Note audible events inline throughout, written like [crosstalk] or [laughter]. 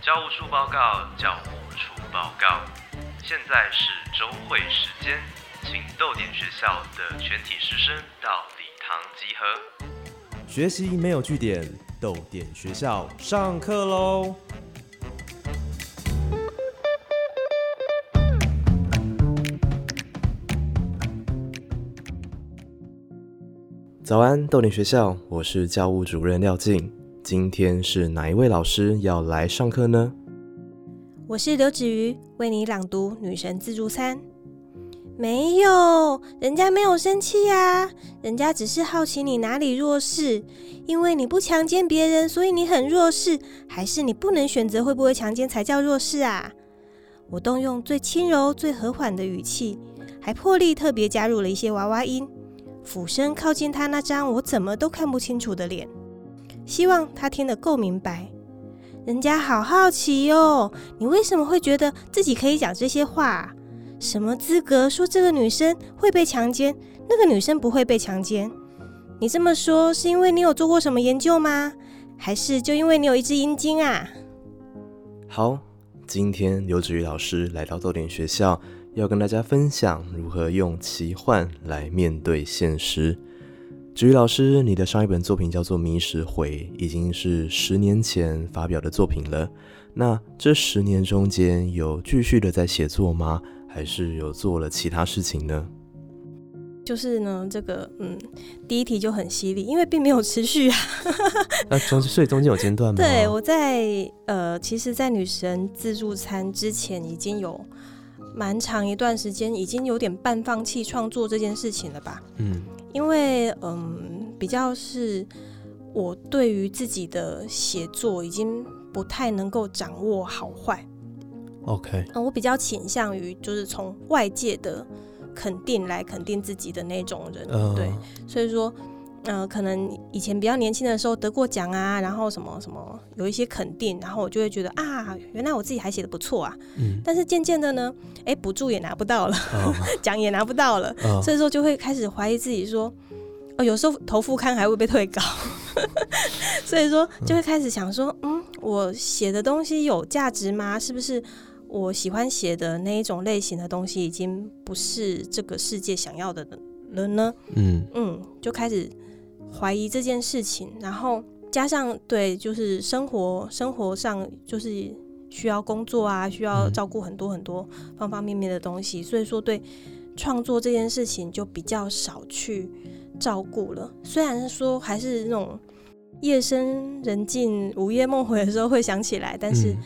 教务处报告，教务处报告。现在是周会时间，请逗点学校的全体师生到礼堂集合。学习没有据点，逗点学校上课喽！早安，逗点学校，我是教务主任廖静。今天是哪一位老师要来上课呢？我是刘子瑜，为你朗读《女神自助餐》。没有，人家没有生气呀，人家只是好奇你哪里弱势。因为你不强奸别人，所以你很弱势，还是你不能选择会不会强奸才叫弱势啊？我动用最轻柔、最和缓的语气，还破例特别加入了一些娃娃音，俯身靠近他那张我怎么都看不清楚的脸。希望他听得够明白，人家好好奇哟，你为什么会觉得自己可以讲这些话？什么资格说这个女生会被强奸，那个女生不会被强奸？你这么说是因为你有做过什么研究吗？还是就因为你有一只阴茎啊？好，今天刘子瑜老师来到豆点学校，要跟大家分享如何用奇幻来面对现实。至于老师，你的上一本作品叫做《迷失回》，已经是十年前发表的作品了。那这十年中间有继续的在写作吗？还是有做了其他事情呢？就是呢，这个嗯，第一题就很犀利，因为并没有持续啊。[laughs] 那中所以中间有间断吗？对，我在呃，其实，在女神自助餐之前已经有。蛮长一段时间，已经有点半放弃创作这件事情了吧？嗯，因为嗯，比较是我对于自己的写作已经不太能够掌握好坏。OK，我比较倾向于就是从外界的肯定来肯定自己的那种人，对，所以说。嗯，可能以前比较年轻的时候得过奖啊，然后什么什么有一些肯定，然后我就会觉得啊，原来我自己还写的不错啊。嗯。但是渐渐的呢，哎，补助也拿不到了，[laughs] 奖也拿不到了，所以说就会开始怀疑自己，说哦，有时候投副刊还会被退稿，[laughs] 所以说就会开始想说，嗯，我写的东西有价值吗？是不是我喜欢写的那一种类型的东西已经不是这个世界想要的了呢？嗯嗯，就开始。怀疑这件事情，然后加上对，就是生活生活上就是需要工作啊，需要照顾很多很多方方面面的东西，所以说对创作这件事情就比较少去照顾了。虽然说还是那种夜深人静、午夜梦回的时候会想起来，但是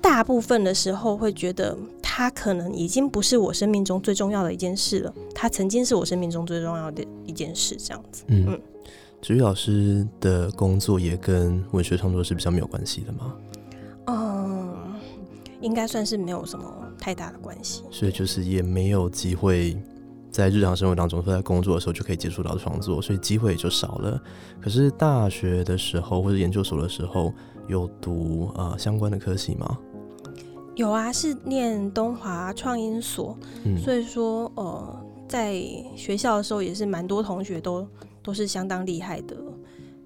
大部分的时候会觉得它可能已经不是我生命中最重要的一件事了。它曾经是我生命中最重要的。一件事这样子，嗯，子瑜老师的工作也跟文学创作是比较没有关系的吗？嗯，应该算是没有什么太大的关系，所以就是也没有机会在日常生活当中或在工作的时候就可以接触到创作，所以机会也就少了。可是大学的时候或者研究所的时候有读啊相关的科系吗？有啊，是念东华创音所，所以说呃。在学校的时候，也是蛮多同学都都是相当厉害的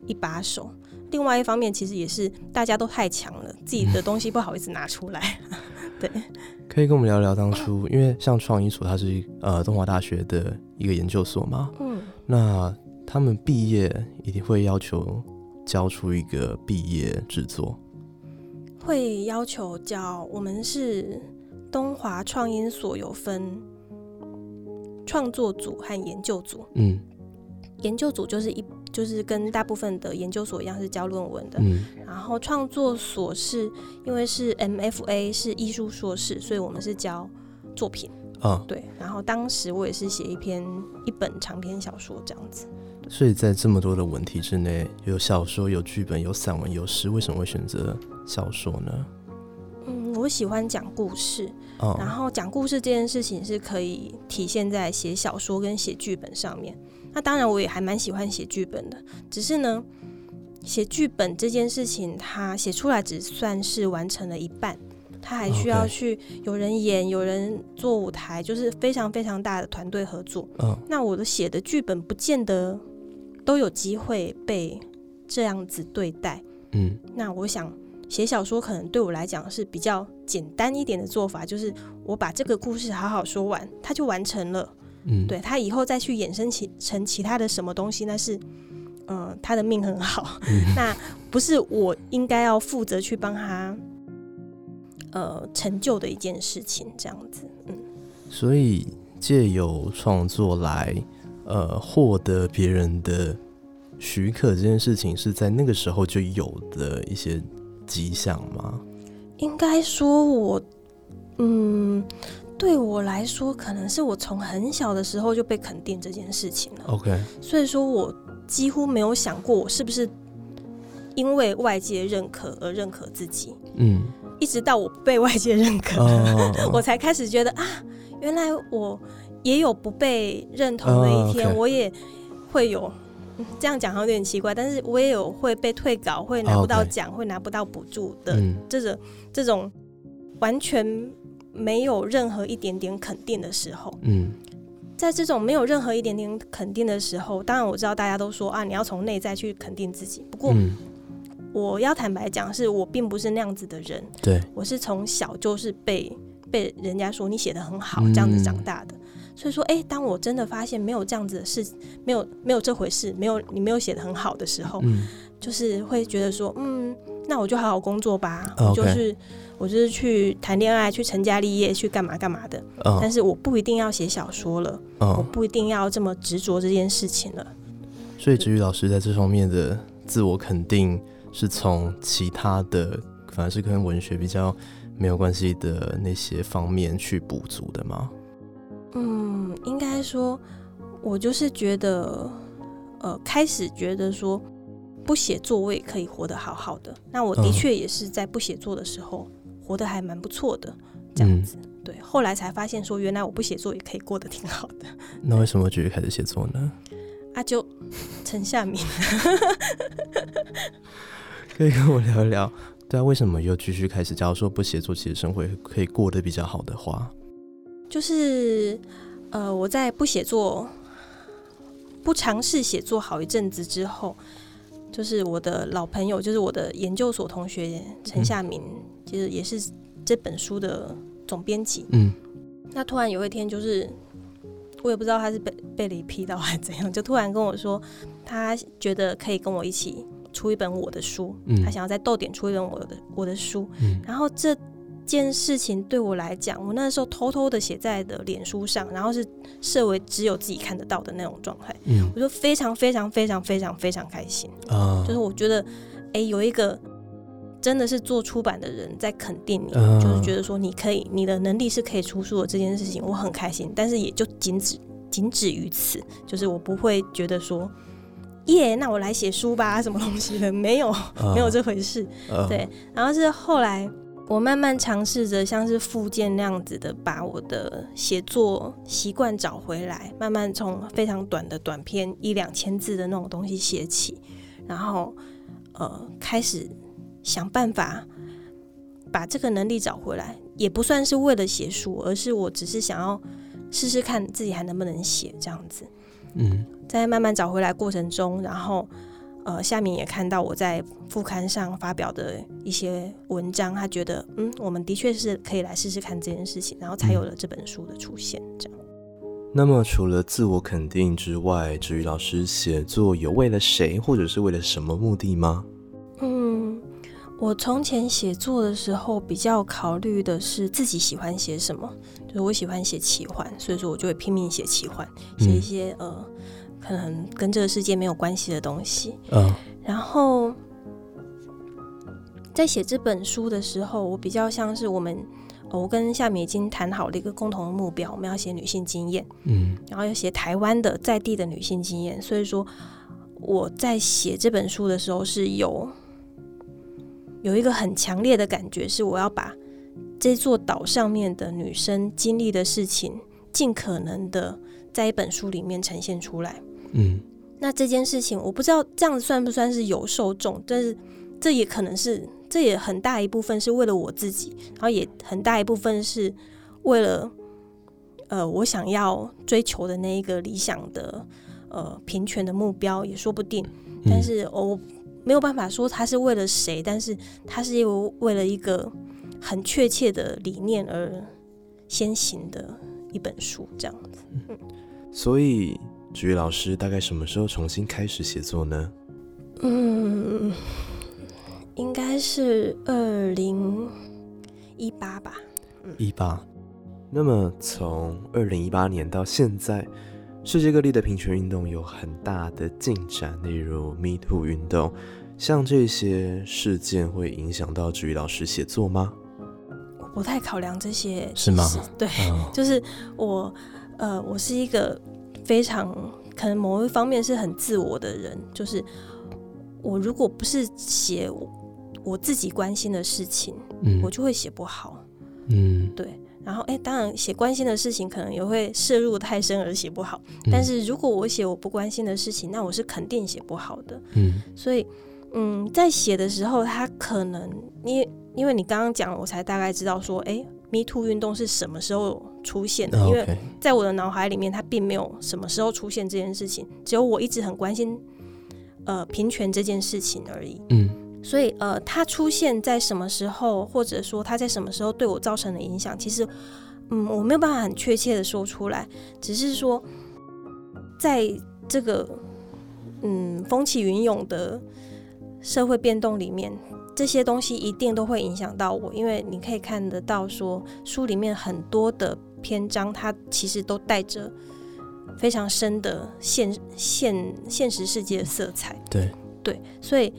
一把手。另外一方面，其实也是大家都太强了，自己的东西不好意思拿出来。[laughs] 对，可以跟我们聊聊当初，因为像创意所，它是呃东华大学的一个研究所嘛。嗯。那他们毕业一定会要求交出一个毕业制作，会要求叫。我们是东华创音所有分。创作组和研究组，嗯，研究组就是一就是跟大部分的研究所一样是教论文的，嗯，然后创作所是因为是 MFA 是艺术硕士，所以我们是教作品，啊，对，然后当时我也是写一篇一本长篇小说这样子，所以在这么多的文体之内，有小说、有剧本、有散文、有诗，为什么会选择小说呢？嗯，我喜欢讲故事。然后讲故事这件事情是可以体现在写小说跟写剧本上面。那当然，我也还蛮喜欢写剧本的。只是呢，写剧本这件事情，它写出来只算是完成了一半，它还需要去有人演、有人做舞台，就是非常非常大的团队合作。嗯，那我的写的剧本不见得都有机会被这样子对待。嗯，那我想写小说可能对我来讲是比较简单一点的做法，就是我把这个故事好好说完，它就完成了。嗯，对他以后再去衍生其成其他的什么东西，那是，嗯，他的命很好，[laughs] 那不是我应该要负责去帮他，呃，成就的一件事情，这样子，嗯。所以借由创作来，呃，获得别人的许可这件事情，是在那个时候就有的一些迹象吗？应该说，我，嗯。对我来说，可能是我从很小的时候就被肯定这件事情了。OK，所以说我几乎没有想过我是不是因为外界认可而认可自己。嗯，一直到我被外界认可，[laughs] 我才开始觉得啊，原来我也有不被认同的一天，我也会有这样讲好像有点奇怪，但是我也有会被退稿，会拿不到奖，会拿不到补助的这种这种完全。没有任何一点点肯定的时候，嗯，在这种没有任何一点点肯定的时候，当然我知道大家都说啊，你要从内在去肯定自己。不过，我要坦白讲，是我并不是那样子的人。对，我是从小就是被被人家说你写的很好这样子长大的。所以说，哎，当我真的发现没有这样子的事，没有没有这回事，没有你没有写的很好的时候，就是会觉得说，嗯，那我就好好工作吧，我就是。我就是去谈恋爱，去成家立业，去干嘛干嘛的。但是我不一定要写小说了，我不一定要这么执着这件事情了。所以，志宇老师在这方面的自我肯定，是从其他的，反而是跟文学比较没有关系的那些方面去补足的吗？嗯，应该说，我就是觉得，呃，开始觉得说，不写作我也可以活得好好的。那我的确也是在不写作的时候。活得还蛮不错的，这样子，对。后来才发现说，原来我不写作也可以过得挺好的。[laughs] 那为什么继续开始写作呢？啊，就陈夏明，[laughs] 可以跟我聊一聊。对啊，为什么又继续开始？假如说不写作，其实生活可以过得比较好的话，就是呃，我在不写作、不尝试写作好一阵子之后，就是我的老朋友，就是我的研究所同学陈夏明。其实也是这本书的总编辑。嗯，那突然有一天，就是我也不知道他是被被雷劈到还是怎样，就突然跟我说，他觉得可以跟我一起出一本我的书。嗯，他想要在豆点出一本我的我的书。嗯，然后这件事情对我来讲，我那时候偷偷的写在的脸书上，然后是设为只有自己看得到的那种状态。嗯，我就非常非常非常非常非常开心啊！就是我觉得，哎，有一个。真的是做出版的人在肯定你，就是觉得说你可以，你的能力是可以出书的这件事情，我很开心。但是也就仅止仅止于此，就是我不会觉得说，耶，那我来写书吧，什么东西的，没有没有这回事。对，然后是后来我慢慢尝试着像是复健那样子的，把我的写作习惯找回来，慢慢从非常短的短篇一两千字的那种东西写起，然后呃开始。想办法把这个能力找回来，也不算是为了写书，而是我只是想要试试看自己还能不能写这样子。嗯，在慢慢找回来过程中，然后呃，下面也看到我在副刊上发表的一些文章，他觉得嗯，我们的确是可以来试试看这件事情，然后才有了这本书的出现。这样。那么除了自我肯定之外，至于老师写作有为了谁或者是为了什么目的吗？嗯。我从前写作的时候，比较考虑的是自己喜欢写什么，就是我喜欢写奇幻，所以说我就会拼命写奇幻，写一些呃，可能跟这个世界没有关系的东西。嗯，然后在写这本书的时候，我比较像是我们，我跟夏米已经谈好了一个共同的目标，我们要写女性经验，嗯，然后要写台湾的在地的女性经验，所以说我在写这本书的时候是有。有一个很强烈的感觉，是我要把这座岛上面的女生经历的事情，尽可能的在一本书里面呈现出来。嗯，那这件事情我不知道这样子算不算是有受众，但是这也可能是，这也很大一部分是为了我自己，然后也很大一部分是为了呃我想要追求的那一个理想的呃平权的目标，也说不定。但是我。没有办法说他是为了谁，但是他是有为了一个很确切的理念而先行的一本书，这样子。嗯，所以菊玉老师大概什么时候重新开始写作呢？嗯，应该是二零一八吧。一八。那么从二零一八年到现在。世界各地的平权运动有很大的进展，例如 Me Too 运动，像这些事件会影响到志宇老师写作吗？我不太考量这些，是吗？对，就是我，呃，我是一个非常可能某一方面是很自我的人，就是我如果不是写我自己关心的事情，嗯，我就会写不好，嗯，对。然后，哎，当然写关心的事情，可能也会摄入太深而写不好。但是如果我写我不关心的事情，那我是肯定写不好的。嗯，所以，嗯，在写的时候，他可能，因因为你刚刚讲，我才大概知道说，哎，Me Too 运动是什么时候出现的？因为在我的脑海里面，它并没有什么时候出现这件事情，只有我一直很关心，呃，平权这件事情而已。嗯。所以，呃，它出现在什么时候，或者说它在什么时候对我造成的影响，其实，嗯，我没有办法很确切的说出来。只是说，在这个，嗯，风起云涌的社会变动里面，这些东西一定都会影响到我。因为你可以看得到，说书里面很多的篇章，它其实都带着非常深的现现现实世界的色彩。对对，所以。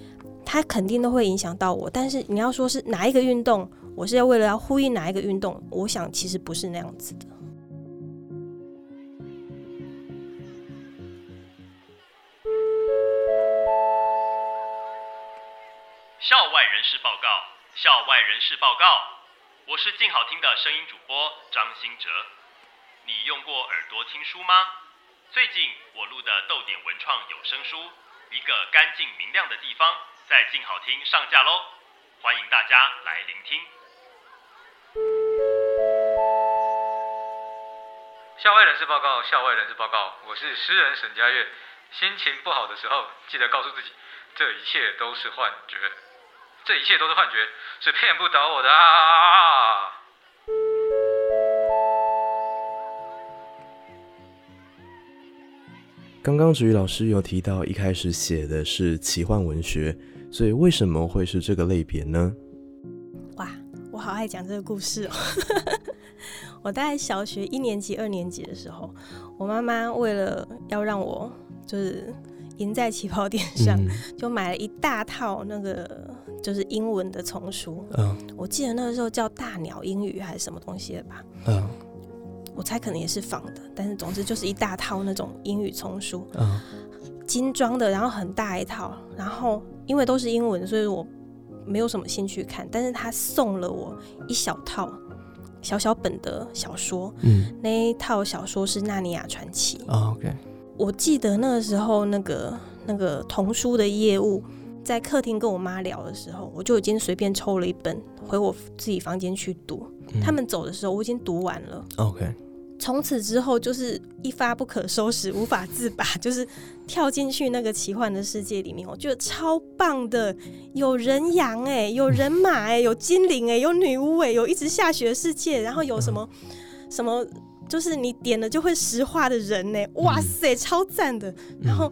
它肯定都会影响到我，但是你要说是哪一个运动，我是要为了要呼应哪一个运动，我想其实不是那样子的。校外人士报告，我是静好听的声音主播张新哲。你用过耳朵听书吗？最近我录的豆点文创有声书，一个干净明亮的地方。在静好听上架喽，欢迎大家来聆听。校外人士报告，校外人士报告，我是诗人沈佳悦。心情不好的时候，记得告诉自己，这一切都是幻觉，这一切都是幻觉，是骗不倒我的啊！刚刚子瑜老师有提到，一开始写的是奇幻文学。所以为什么会是这个类别呢？哇，我好爱讲这个故事哦！[laughs] 我大概小学一年级、二年级的时候，我妈妈为了要让我就是赢在起跑点上，就买了一大套那个就是英文的丛书。嗯，我记得那个时候叫大鸟英语还是什么东西的吧？嗯，我猜可能也是仿的，但是总之就是一大套那种英语丛书。嗯，精装的，然后很大一套，然后。因为都是英文，所以我没有什么兴趣看。但是他送了我一小套小小本的小说，嗯，那一套小说是《纳尼亚传奇》。OK，我记得那个时候，那个那个童书的业务，在客厅跟我妈聊的时候，我就已经随便抽了一本回我自己房间去读。他们走的时候，我已经读完了。OK。从此之后就是一发不可收拾，无法自拔，就是跳进去那个奇幻的世界里面，我觉得超棒的，有人羊哎，有人马哎，有精灵哎，有女巫哎，有一直下雪的世界，然后有什么什么，就是你点了就会石化的人呢，哇塞，超赞的，然后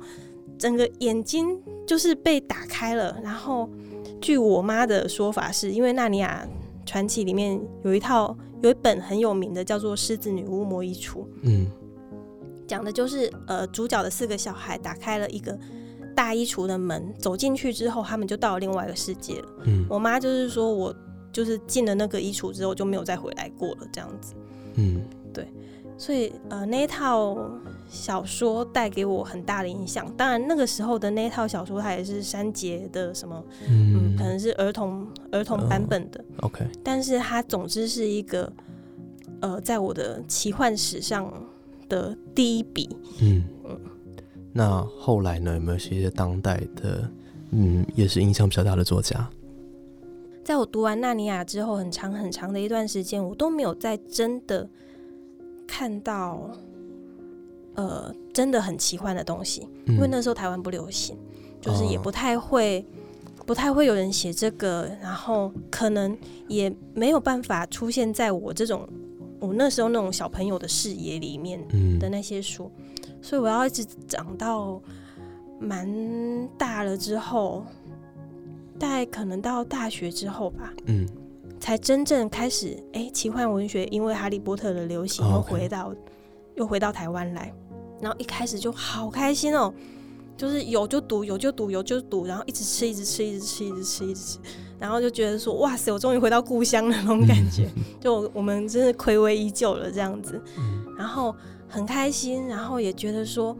整个眼睛就是被打开了，然后据我妈的说法，是因为纳尼亚传奇里面有一套。有一本很有名的，叫做《狮子女巫魔衣橱》，嗯，讲的就是呃，主角的四个小孩打开了一个大衣橱的门，走进去之后，他们就到了另外一个世界了。嗯，我妈就是说我就是进了那个衣橱之后就没有再回来过了，这样子。嗯，对，所以呃，那一套。小说带给我很大的影响，当然那个时候的那套小说，它也是删节的，什么，嗯，可能是儿童儿童版本的，OK，但是它总之是一个，呃，在我的奇幻史上的第一笔，嗯嗯。那后来呢？有没有一些当代的，嗯，也是影响比较大的作家？在我读完《纳尼亚》之后，很长很长的一段时间，我都没有再真的看到。呃，真的很奇幻的东西，因为那时候台湾不流行，就是也不太会不太会有人写这个，然后可能也没有办法出现在我这种我那时候那种小朋友的视野里面的那些书，所以我要一直长到蛮大了之后，大概可能到大学之后吧，嗯，才真正开始哎，奇幻文学因为哈利波特的流行又回到又回到台湾来，然后一开始就好开心哦。就是有就读，有就读，有就读，然后一直吃，一直吃，一直吃，一直吃，一直吃，然后就觉得说，哇塞，我终于回到故乡了那种感觉，就我们真的暌违已久了这样子，然后很开心，然后也觉得说，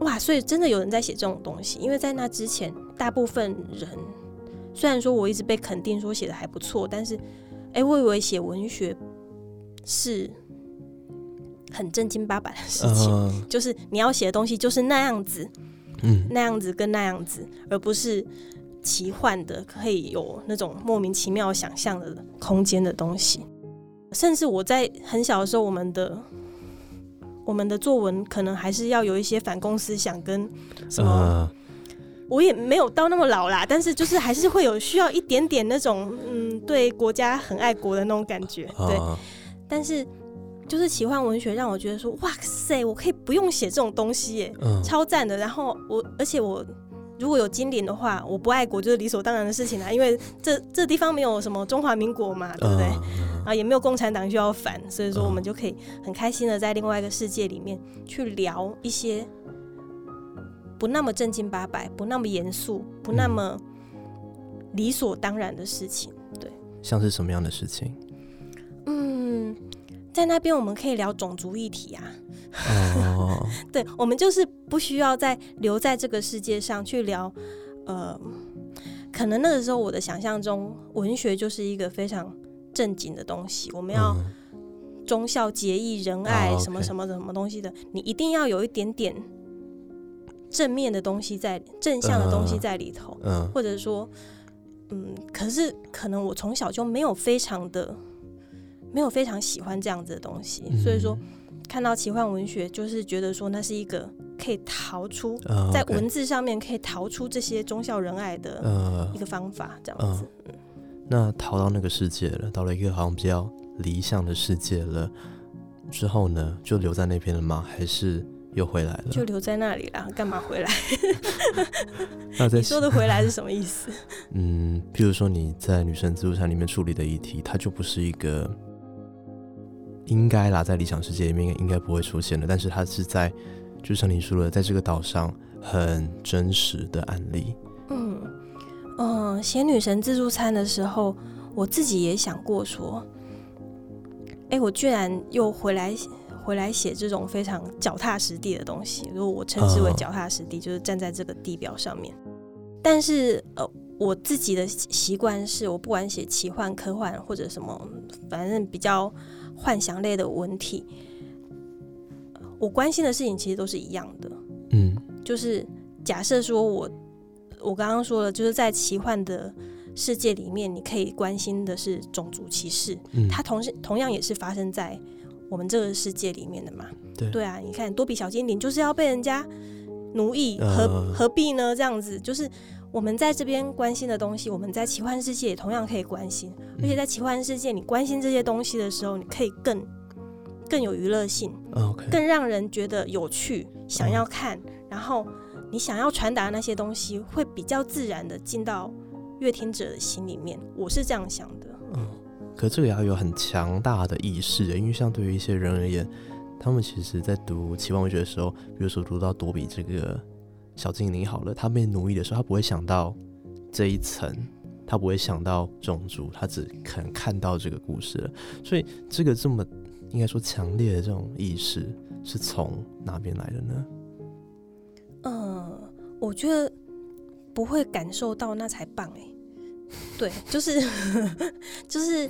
哇，所以真的有人在写这种东西，因为在那之前，大部分人虽然说我一直被肯定说写的还不错，但是，哎，我以为写文学是。很正经八百的事情，就是你要写的东西就是那样子，嗯，那样子跟那样子，而不是奇幻的，可以有那种莫名其妙想象的空间的东西。甚至我在很小的时候，我们的我们的作文可能还是要有一些反共思想跟什么，我也没有到那么老啦，但是就是还是会有需要一点点那种嗯，对国家很爱国的那种感觉，对，但是。就是奇幻文学让我觉得说，哇塞，我可以不用写这种东西耶，超赞的。然后我，而且我如果有精灵的话，我不爱国就是理所当然的事情啊，因为这这地方没有什么中华民国嘛，对不对？啊，也没有共产党需要反，所以说我们就可以很开心的在另外一个世界里面去聊一些不那么正经八百、不那么严肃、不那么理所当然的事情。对，像是什么样的事情？嗯在那边我们可以聊种族议题啊，哦，[laughs] 对，我们就是不需要再留在这个世界上去聊，呃，可能那个时候我的想象中文学就是一个非常正经的东西，我们要忠孝节义仁爱什么什么什么东西的，你一定要有一点点正面的东西在正向的东西在里头，嗯，或者说，嗯，可是可能我从小就没有非常的。没有非常喜欢这样子的东西，所以说看到奇幻文学，就是觉得说那是一个可以逃出在文字上面可以逃出这些忠孝仁爱的一个方法，这样子。那逃到那个世界了，到了一个好像比较理想的世界了之后呢，就留在那边了吗？还是又回来了？就留在那里了，干嘛回来？[laughs] 你说的回来是什么意思？[laughs] 嗯，譬如说你在女神自助餐里面处理的议题，它就不是一个。应该啦，在理想世界里面应该不会出现的，但是它是在，就像你说的，在这个岛上很真实的案例。嗯嗯，写女神自助餐的时候，我自己也想过说，哎，我居然又回来回来写这种非常脚踏实地的东西，如果我称之为脚踏实地，就是站在这个地表上面。但是呃，我自己的习惯是我不管写奇幻、科幻或者什么，反正比较。幻想类的文体，我关心的事情其实都是一样的。嗯，就是假设说我我刚刚说了，就是在奇幻的世界里面，你可以关心的是种族歧视，它同时同样也是发生在我们这个世界里面的嘛。对对啊，你看多比小精灵就是要被人家奴役，何何必呢？这样子就是。我们在这边关心的东西，我们在奇幻世界也同样可以关心。而且在奇幻世界，你关心这些东西的时候，你可以更更有娱乐性，更让人觉得有趣，想要看。然后你想要传达那些东西，会比较自然的进到乐听者的心里面。我是这样想的。嗯，可这个要有很强大的意识，因为像对于一些人而言，他们其实在读奇幻文学的时候，比如说读到多比这个。小精灵好了，他被奴役的时候，他不会想到这一层，他不会想到种族，他只可能看到这个故事了。所以，这个这么应该说强烈的这种意识是从哪边来的呢？嗯，我觉得不会感受到那才棒哎。[laughs] 对，就是 [laughs] 就是，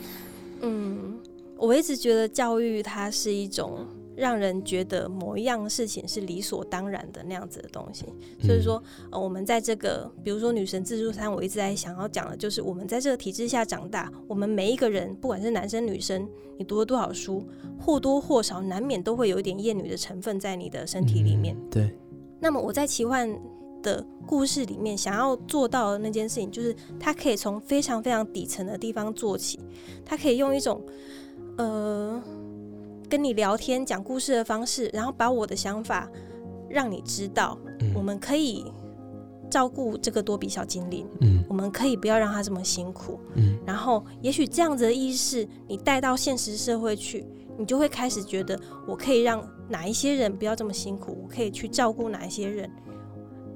嗯，我一直觉得教育它是一种。让人觉得某一样事情是理所当然的那样子的东西，所以说，呃，我们在这个，比如说女神自助餐，我一直在想要讲的就是，我们在这个体制下长大，我们每一个人，不管是男生女生，你读了多少书，或多或少难免都会有一点厌女的成分在你的身体里面。对。那么我在奇幻的故事里面想要做到的那件事情，就是他可以从非常非常底层的地方做起，他可以用一种呃跟你聊天讲故事的方式，然后把我的想法让你知道，我们可以照顾这个多比小精灵，嗯，我们可以不要让他这么辛苦，嗯，然后也许这样子的意识你带到现实社会去，你就会开始觉得我可以让哪一些人不要这么辛苦，我可以去照顾哪一些人。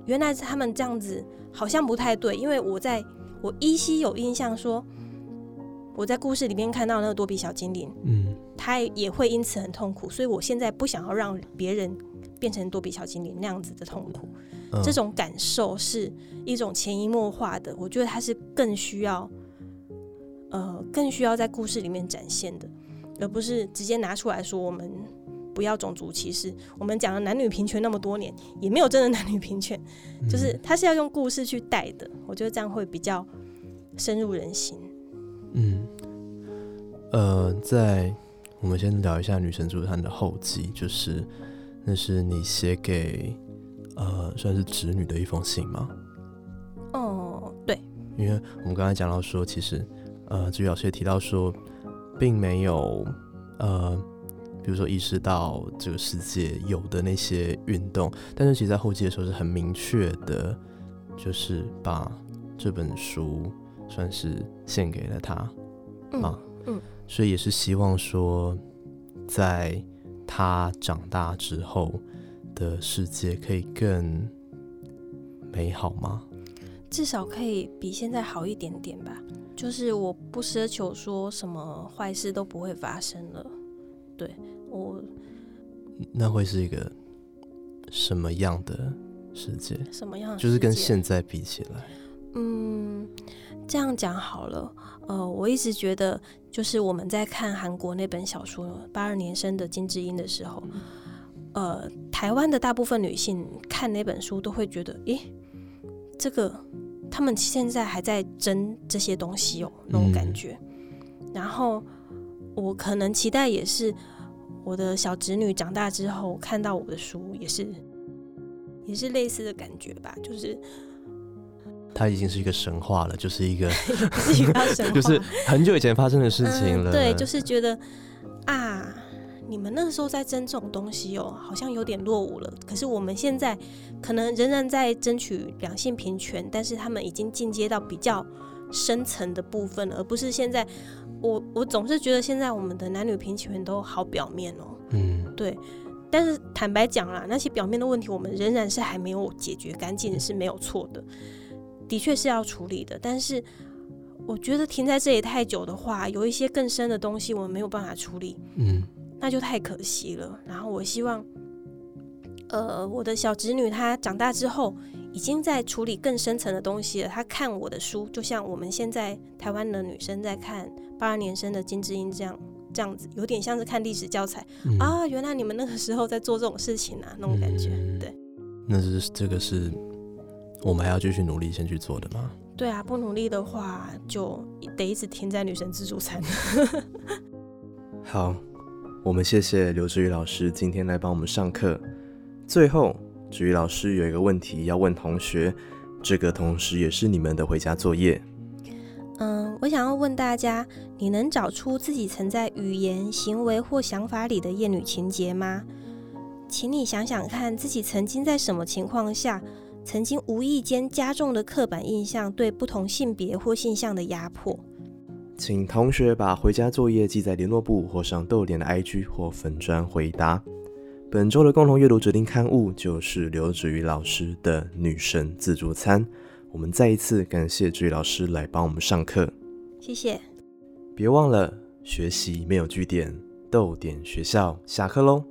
原来是他们这样子，好像不太对，因为我在我依稀有印象说，我在故事里面看到那个多比小精灵，嗯，他也会因此很痛苦，所以我现在不想要让别人变成多比小精灵那样子的痛苦，这种感受是一种潜移默化的，我觉得它是更需要，呃，更需要在故事里面展现的，而不是直接拿出来说我们。不要种族歧视。我们讲了男女平权那么多年，也没有真的男女平权，就是他是要用故事去带的。我觉得这样会比较深入人心。嗯，呃，在我们先聊一下《女神助餐》的后记，就是那是你写给呃算是侄女的一封信吗？哦，对，因为我们刚才讲到说，其实呃，志宇老师也提到说，并没有呃。比如说，意识到这个世界有的那些运动，但是其实，在后期的时候是很明确的，就是把这本书算是献给了他啊，嗯，所以也是希望说，在他长大之后的世界可以更美好吗？至少可以比现在好一点点吧。就是我不奢求说什么坏事都不会发生了。对我，那会是一个什么样的世界？什么样？就是跟现在比起来，嗯，这样讲好了。呃，我一直觉得，就是我们在看韩国那本小说《八二年生的金智英》的时候，呃，台湾的大部分女性看那本书都会觉得，咦，这个他们现在还在争这些东西哦，那种感觉。然后。我可能期待也是我的小侄女长大之后看到我的书，也是也是类似的感觉吧。就是它已经是一个神话了，就是一个 [laughs] 是一个神 [laughs] 话，就是很久以前发生的事情了。对，就是觉得啊，你们那个时候在争这种东西哦，好像有点落伍了。可是我们现在可能仍然在争取两性平权，但是他们已经进阶到比较深层的部分了，而不是现在。我我总是觉得现在我们的男女平权都好表面哦，嗯，对，但是坦白讲啦，那些表面的问题我们仍然是还没有解决干净是没有错的，的确是要处理的。但是我觉得停在这里太久的话，有一些更深的东西我们没有办法处理，嗯，那就太可惜了。然后我希望，呃，我的小侄女她长大之后。已经在处理更深层的东西了。他看我的书，就像我们现在台湾的女生在看八二年生的金智英这样，这样子有点像是看历史教材啊。原来你们那个时候在做这种事情啊，那种感觉。对，那是这个是我们还要继续努力先去做的吗？对啊，不努力的话就得一直停在女神自助餐。[laughs] 好，我们谢谢刘志宇老师今天来帮我们上课。最后。至于老师有一个问题要问同学，这个同时也是你们的回家作业。嗯，我想要问大家，你能找出自己曾在语言、行为或想法里的厌女情节吗？请你想想看，自己曾经在什么情况下，曾经无意间加重了刻板印象对不同性别或性向的压迫。请同学把回家作业记在联络簿或上豆点的 IG 或粉砖回答。本周的共同阅读指定刊物就是刘子瑜老师的《女神自助餐》。我们再一次感谢子瑜老师来帮我们上课，谢谢。别忘了学习没有据点，逗点学校下课喽。